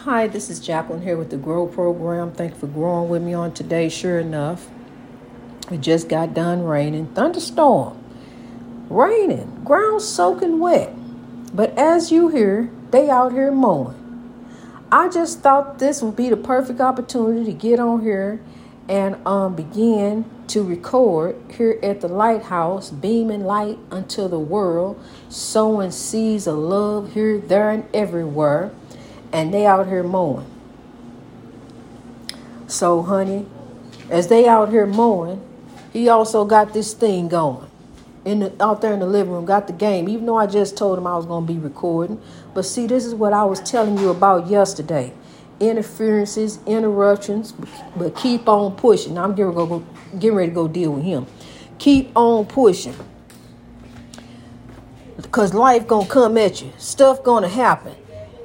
Hi, this is Jacqueline here with the Grow Program. Thank you for growing with me on today. Sure enough, it just got done raining. Thunderstorm. Raining. Ground soaking wet. But as you hear, they out here mowing. I just thought this would be the perfect opportunity to get on here and um, begin to record here at the lighthouse, beaming light unto the world, sowing seeds of love here, there, and everywhere. And they out here mowing. So, honey, as they out here mowing, he also got this thing going in the, out there in the living room, got the game. Even though I just told him I was going to be recording, but see, this is what I was telling you about yesterday interferences, interruptions, but keep on pushing. I'm getting, go, getting ready to go deal with him. Keep on pushing. Because life gonna come at you. Stuff gonna happen.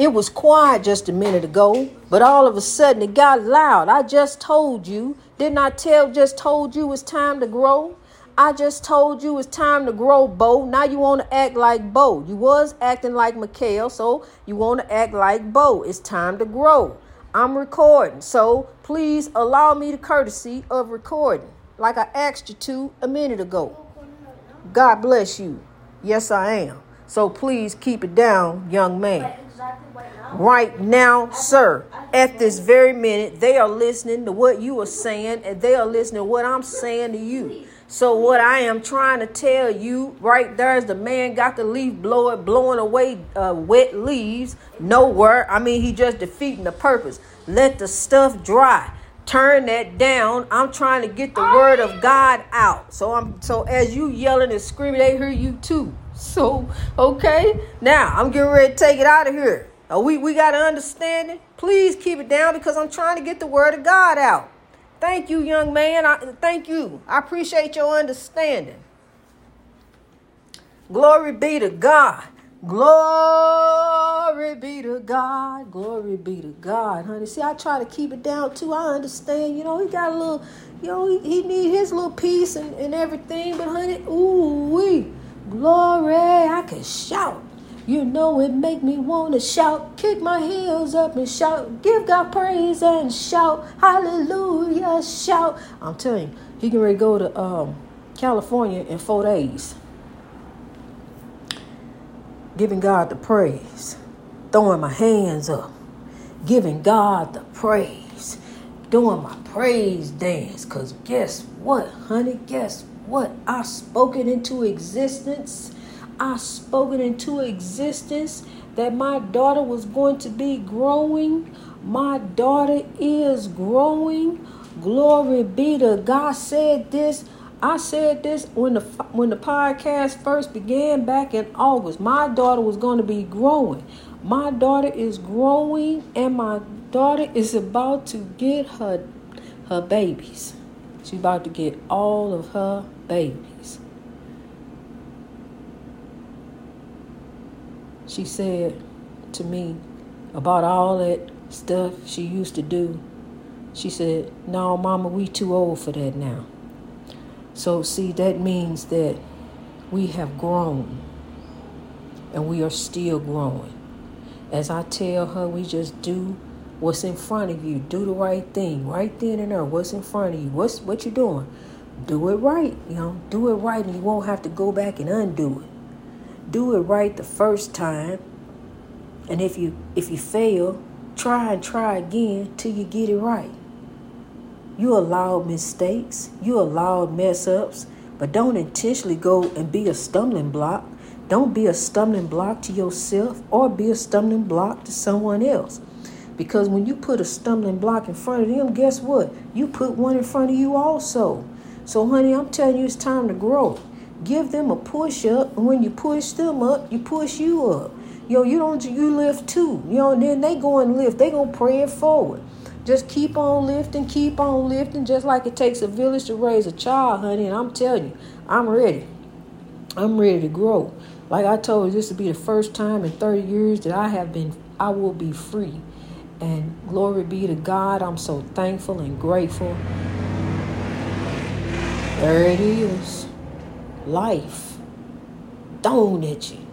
It was quiet just a minute ago, but all of a sudden it got loud. I just told you. Didn't I tell just told you it's time to grow? I just told you it's time to grow, Bo. Now you want to act like Bo. You was acting like Michail, so you want to act like Bo. It's time to grow. I'm recording, so please allow me the courtesy of recording, like I asked you to a minute ago. God bless you. Yes, I am. So please keep it down, young man. Right now, sir, at this very minute, they are listening to what you are saying, and they are listening to what I'm saying to you. So what I am trying to tell you right there is the man got the leaf blower blowing away uh, wet leaves No nowhere. I mean, he just defeating the purpose. Let the stuff dry. Turn that down. I'm trying to get the word of God out. So I'm so as you yelling and screaming, they hear you too. So okay, now I'm getting ready to take it out of here. Uh, we we got to understand it. Please keep it down because I'm trying to get the word of God out. Thank you, young man. I, thank you. I appreciate your understanding. Glory be to God. Glory be to God. Glory be to God, honey. See, I try to keep it down too. I understand. You know, he got a little, you know, he, he need his little piece and, and everything. But, honey, ooh, wee. Glory. I can shout. You know it make me want to shout, kick my heels up and shout, give God praise and shout, hallelujah, shout. I'm telling you, he can ready go to um, California in four days. Giving God the praise, throwing my hands up, giving God the praise, doing my praise dance. Because guess what, honey? Guess what? I spoke it into existence I spoke it into existence that my daughter was going to be growing. My daughter is growing. Glory be to God. Said this. I said this when the when the podcast first began back in August. My daughter was going to be growing. My daughter is growing, and my daughter is about to get her her babies. She's about to get all of her babies. She said to me about all that stuff she used to do. She said, No, Mama, we too old for that now. So, see, that means that we have grown and we are still growing. As I tell her, we just do what's in front of you. Do the right thing right then and there. What's in front of you? What's what you doing? Do it right. You know, do it right, and you won't have to go back and undo it do it right the first time. And if you if you fail, try and try again till you get it right. You allowed mistakes, you allowed mess ups, but don't intentionally go and be a stumbling block. Don't be a stumbling block to yourself or be a stumbling block to someone else. Because when you put a stumbling block in front of them, guess what? You put one in front of you also. So, honey, I'm telling you, it's time to grow give them a push up and when you push them up you push you up. Yo you don't you lift too. You know and then they go and lift. They gonna pray it forward. Just keep on lifting keep on lifting just like it takes a village to raise a child honey and i'm telling you i'm ready. I'm ready to grow. Like i told you this will be the first time in 30 years that i have been i will be free. And glory be to god i'm so thankful and grateful. There it is life thrown at you.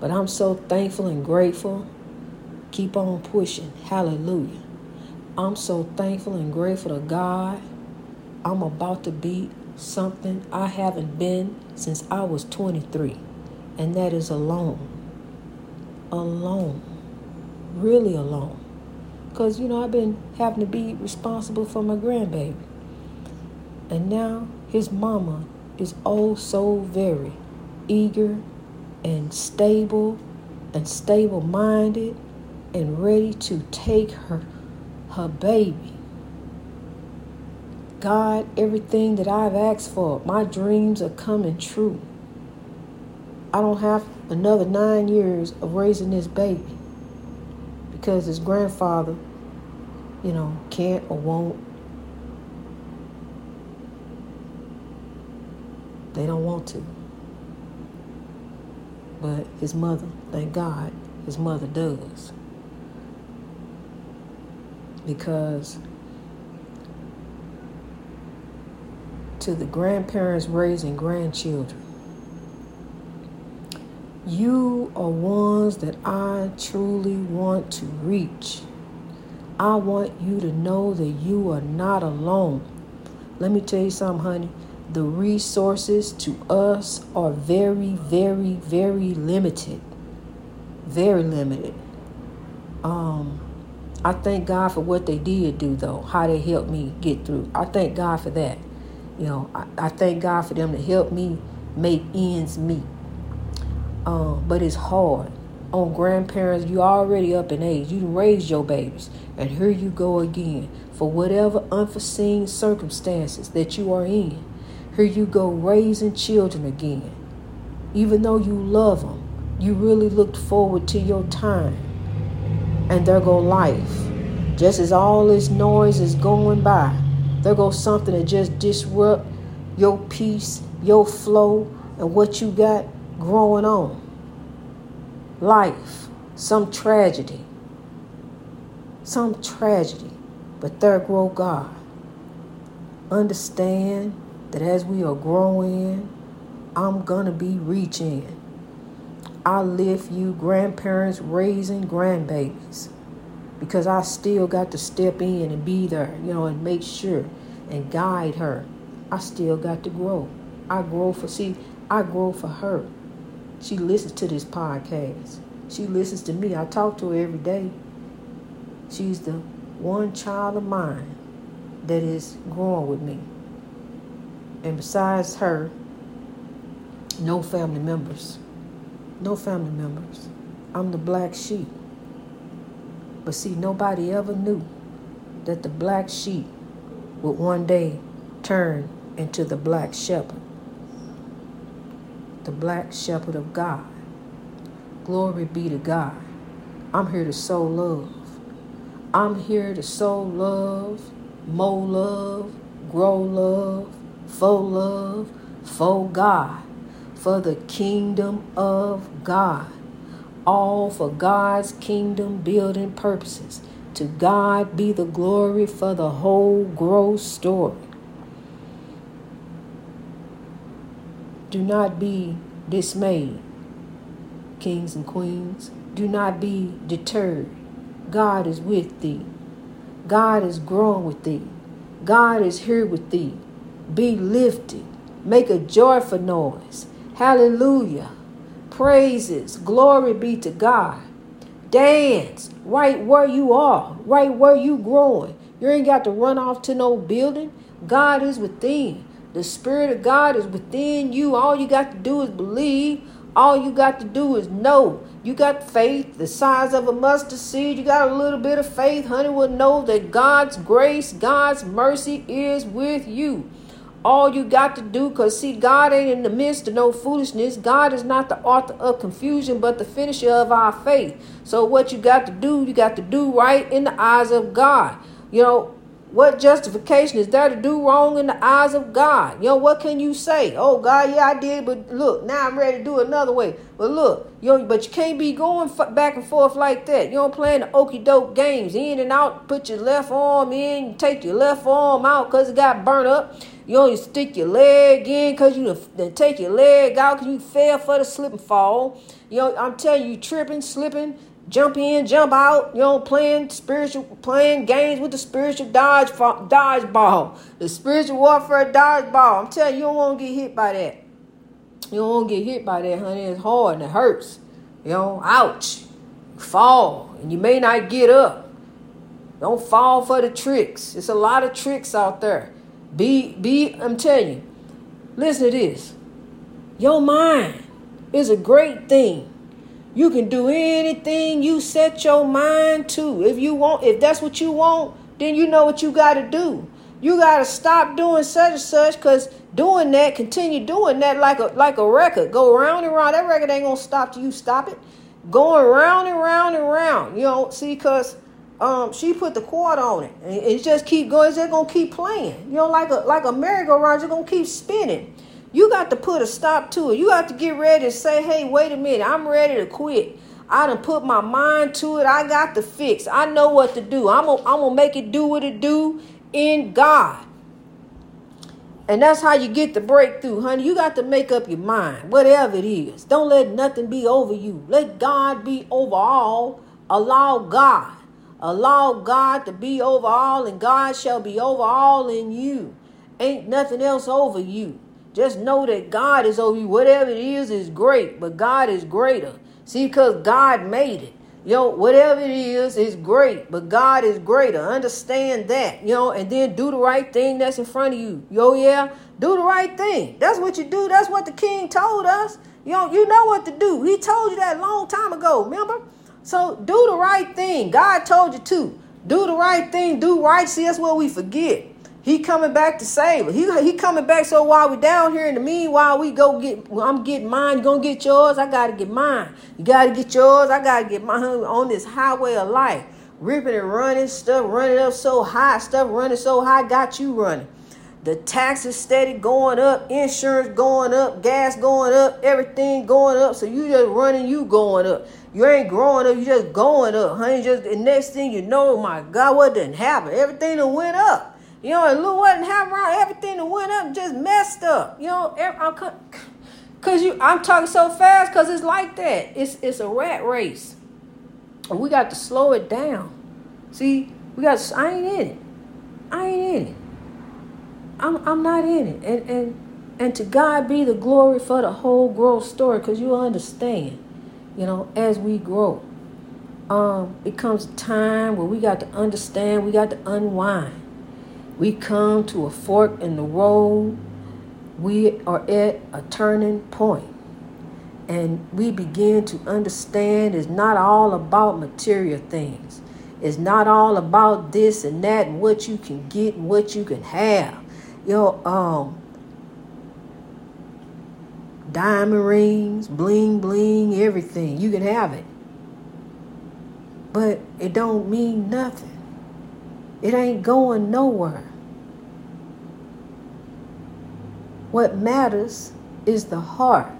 But I'm so thankful and grateful Keep on pushing. Hallelujah. I'm so thankful and grateful to God. I'm about to be something I haven't been since I was 23, and that is alone. Alone. Really alone. Because, you know, I've been having to be responsible for my grandbaby. And now his mama is oh so very eager and stable and stable minded and ready to take her her baby. God, everything that I've asked for, my dreams are coming true. I don't have another nine years of raising this baby because his grandfather, you know, can't or won't. They don't want to. But his mother, thank God, his mother does. Because to the grandparents raising grandchildren, you are ones that I truly want to reach. I want you to know that you are not alone. Let me tell you something, honey. The resources to us are very, very, very limited. Very limited. Um, I thank God for what they did do, though, how they helped me get through. I thank God for that. You know, I, I thank God for them to help me make ends meet. Um, but it's hard. On grandparents, you already up in age. You raised your babies. And here you go again. For whatever unforeseen circumstances that you are in, here you go raising children again. Even though you love them, you really looked forward to your time. And there go life. Just as all this noise is going by, there goes something that just disrupt your peace, your flow, and what you got growing on. Life, some tragedy, some tragedy, but there grow God. Understand that as we are growing, I'm gonna be reaching. I lift you, grandparents raising grandbabies because I still got to step in and be there, you know, and make sure and guide her. I still got to grow. I grow for, see, I grow for her. She listens to this podcast. She listens to me. I talk to her every day. She's the one child of mine that is growing with me. And besides her, no family members. No family members. I'm the black sheep. But see, nobody ever knew that the black sheep would one day turn into the black shepherd. The black shepherd of God. Glory be to God. I'm here to sow love. I'm here to sow love, mow love, grow love, for love, for God, for the kingdom of God all for God's kingdom building purposes. To God be the glory for the whole growth story. Do not be dismayed, kings and queens. Do not be deterred. God is with thee. God is growing with thee. God is here with thee. Be lifted. Make a joyful noise. Hallelujah praises. Glory be to God. Dance right where you are, right where you growing. You ain't got to run off to no building. God is within. The Spirit of God is within you. All you got to do is believe. All you got to do is know. You got faith the size of a mustard seed. You got a little bit of faith. Honey will know that God's grace, God's mercy is with you all you got to do because see god ain't in the midst of no foolishness god is not the author of confusion but the finisher of our faith so what you got to do you got to do right in the eyes of god you know what justification is there to do wrong in the eyes of God? You know, what can you say? Oh, God, yeah, I did, but look, now I'm ready to do another way. But look, you know, but you can't be going back and forth like that. You don't play the okey doke games, in and out, put your left arm in, take your left arm out because it got burnt up. You only stick your leg in because you then take your leg out because you fell for the slip and fall. You know, I'm telling you, you tripping, slipping, jump in, jump out, you know, playing spiritual, playing games with the spiritual dodge dodgeball, the spiritual warfare dodgeball. I'm telling you, you don't want to get hit by that. You don't want to get hit by that, honey. It's hard and it hurts. You know, ouch. fall and you may not get up. Don't fall for the tricks. It's a lot of tricks out there. Be be I'm telling you. Listen to this. Your mind is a great thing. You can do anything you set your mind to. If you want, if that's what you want, then you know what you got to do. You got to stop doing such and such because doing that, continue doing that like a like a record. Go round and round. That record ain't gonna stop till you stop it. Going round and round and round. You know, see, cause um she put the chord on it, and it just keep going. It's just gonna keep playing. You know, like a like a merry-go-round, it's gonna keep spinning. You got to put a stop to it. You got to get ready to say, hey, wait a minute, I'm ready to quit. I done put my mind to it. I got the fix. I know what to do. I'm gonna, I'm gonna make it do what it do in God. And that's how you get the breakthrough, honey. You got to make up your mind, whatever it is. Don't let nothing be over you. Let God be over all. Allow God. Allow God to be over all, and God shall be over all in you. Ain't nothing else over you. Just know that God is over you. Whatever it is is great, but God is greater. See, because God made it. Yo, whatever it is, is great, but God is greater. Understand that, you know, and then do the right thing that's in front of you. Yo, yeah, do the right thing. That's what you do. That's what the king told us. You know, you know what to do. He told you that long time ago, remember? So do the right thing. God told you to. Do the right thing. Do right. See, that's what we forget. He coming back to save us. He, he coming back. So while we down here in the meanwhile, we go get. I'm getting mine. You gonna get yours? I gotta get mine. You gotta get yours. I gotta get mine on this highway of life. Ripping and running stuff, running up so high, stuff running so high, got you running. The taxes steady going up, insurance going up, gas going up, everything going up. So you just running, you going up. You ain't growing up, you just going up, honey. Just the next thing you know, my God, what didn't happen? Everything that went up. You know, and look what happened around everything that went up just messed up. You know, cause you I'm talking so fast because it's like that. It's it's a rat race. And we got to slow it down. See, we got I ain't in it. I ain't in it. I'm I'm not in it. And and and to God be the glory for the whole growth story, because you understand, you know, as we grow. Um, it comes a time where we got to understand, we got to unwind we come to a fork in the road. We are at a turning point. And we begin to understand it's not all about material things. It's not all about this and that and what you can get and what you can have. You know, um, diamond rings, bling bling, everything. You can have it. But it don't mean nothing. It ain't going nowhere. What matters is the heart.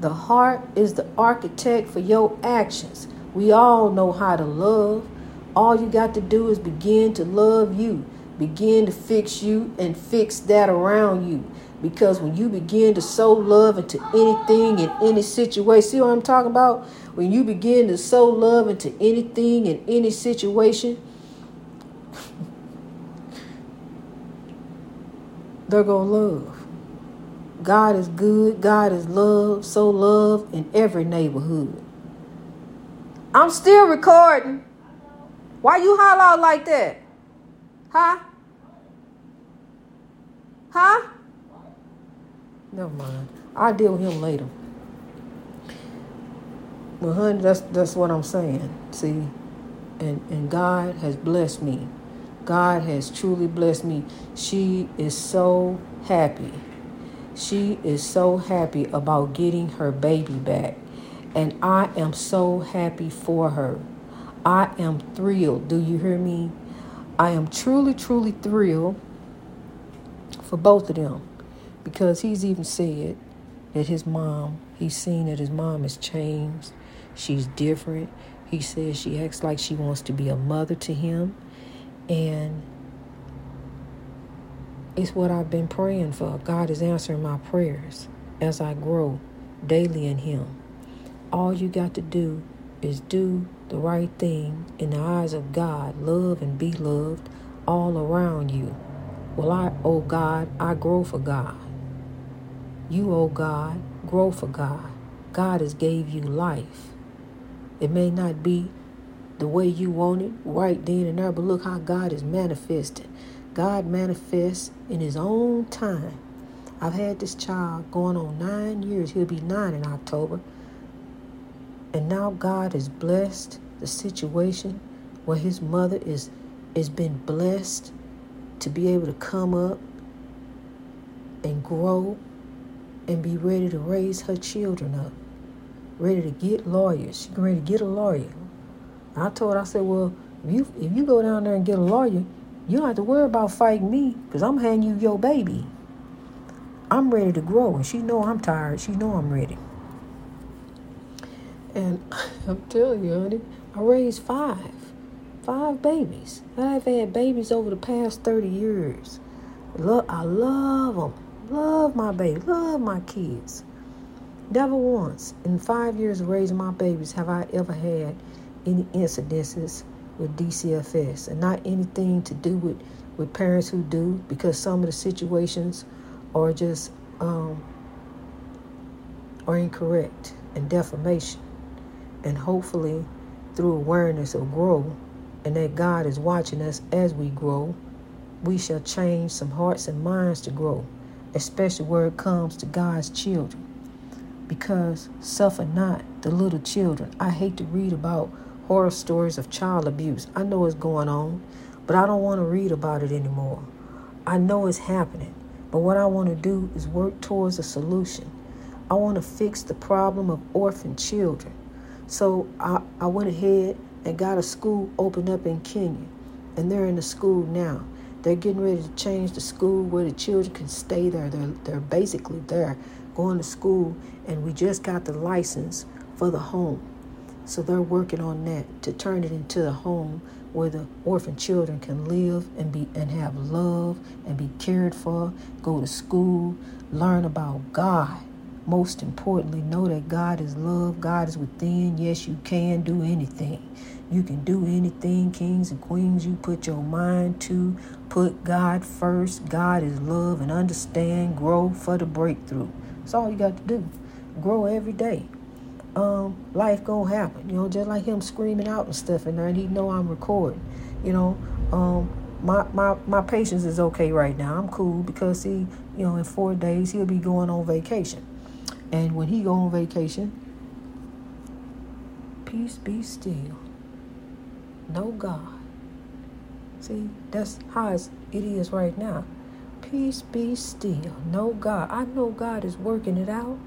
The heart is the architect for your actions. We all know how to love. All you got to do is begin to love you, begin to fix you, and fix that around you. Because when you begin to sow love into anything in any situation, see what I'm talking about? When you begin to sow love into anything in any situation, they're going to love. God is good. God is love. So love in every neighborhood. I'm still recording. Why you holler out like that? Huh? Huh? Never mind. I'll deal with him later. Well, honey, that's that's what I'm saying. See, and and God has blessed me. God has truly blessed me. She is so happy. She is so happy about getting her baby back. And I am so happy for her. I am thrilled. Do you hear me? I am truly, truly thrilled for both of them because he's even said that his mom, he's seen that his mom has changed. She's different. He says she acts like she wants to be a mother to him. And it's what I've been praying for. God is answering my prayers as I grow daily in Him. All you got to do is do the right thing in the eyes of God, love and be loved all around you. Well, I, oh God, I grow for God. You, oh God, grow for God. God has gave you life. It may not be the way you want it right then and there, but look how God is manifested. God manifests in his own time. I've had this child going on nine years. He'll be nine in October. And now God has blessed the situation where his mother is is been blessed to be able to come up and grow and be ready to raise her children up. Ready to get lawyers. She's ready to get a lawyer. I told her, I said, well, if you if you go down there and get a lawyer, you don't have to worry about fighting me because I'm handing you your baby. I'm ready to grow, and she know I'm tired. She know I'm ready. And I'm telling you, honey, I raised five, five babies. I've had babies over the past 30 years. I love them. Love my baby. Love my kids. Never once in five years of raising my babies have I ever had any incidences with DCFS and not anything to do with, with parents who do because some of the situations are just um, are incorrect and defamation and hopefully through awareness of grow and that God is watching us as we grow, we shall change some hearts and minds to grow, especially where it comes to God's children. Because suffer not the little children. I hate to read about horror stories of child abuse. I know it's going on, but I don't want to read about it anymore. I know it's happening, but what I want to do is work towards a solution. I want to fix the problem of orphan children. So I, I went ahead and got a school opened up in Kenya, and they're in the school now. They're getting ready to change the school where the children can stay there. They're, they're basically there going to school, and we just got the license for the home. So they're working on that to turn it into a home where the orphan children can live and be and have love and be cared for, go to school, learn about God most importantly, know that God is love, God is within. Yes, you can do anything. You can do anything, kings and queens. You put your mind to, put God first. God is love and understand, grow for the breakthrough. That's all you got to do. Grow every day. Um, life gonna happen. You know, just like him screaming out and stuff in there, and he know I'm recording. You know, um, my, my my patience is okay right now. I'm cool because he, you know, in four days he'll be going on vacation. And when he go on vacation, peace be still. No God. See, that's how it is right now. Peace be still. No God. I know God is working it out.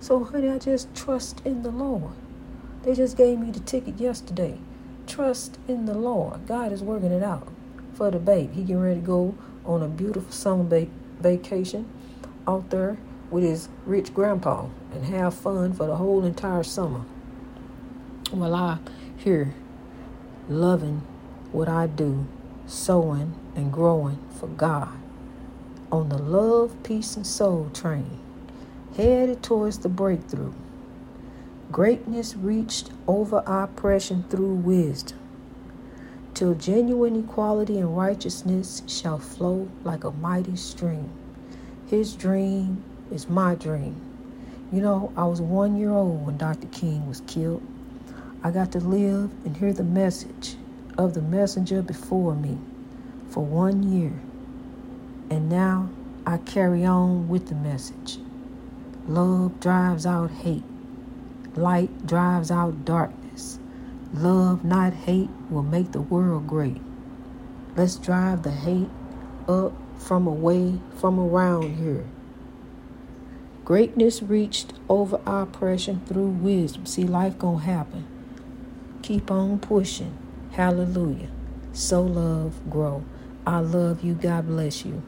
So, honey, I just trust in the Lord. They just gave me the ticket yesterday. Trust in the Lord. God is working it out for the babe. He getting ready to go on a beautiful summer va- vacation out there with his rich grandpa and have fun for the whole entire summer. While I here loving what I do, sowing and growing for God on the love, peace, and soul train, headed towards the breakthrough. Greatness reached over oppression through wisdom, till genuine equality and righteousness shall flow like a mighty stream. His dream is my dream. You know, I was one year old when Dr. King was killed. I got to live and hear the message of the messenger before me for one year. And now I carry on with the message. Love drives out hate. Light drives out darkness. Love, not hate, will make the world great. Let's drive the hate up from away from around here. Greatness reached over oppression through wisdom. See, life gonna happen. Keep on pushing. Hallelujah. So love, grow. I love you. God bless you.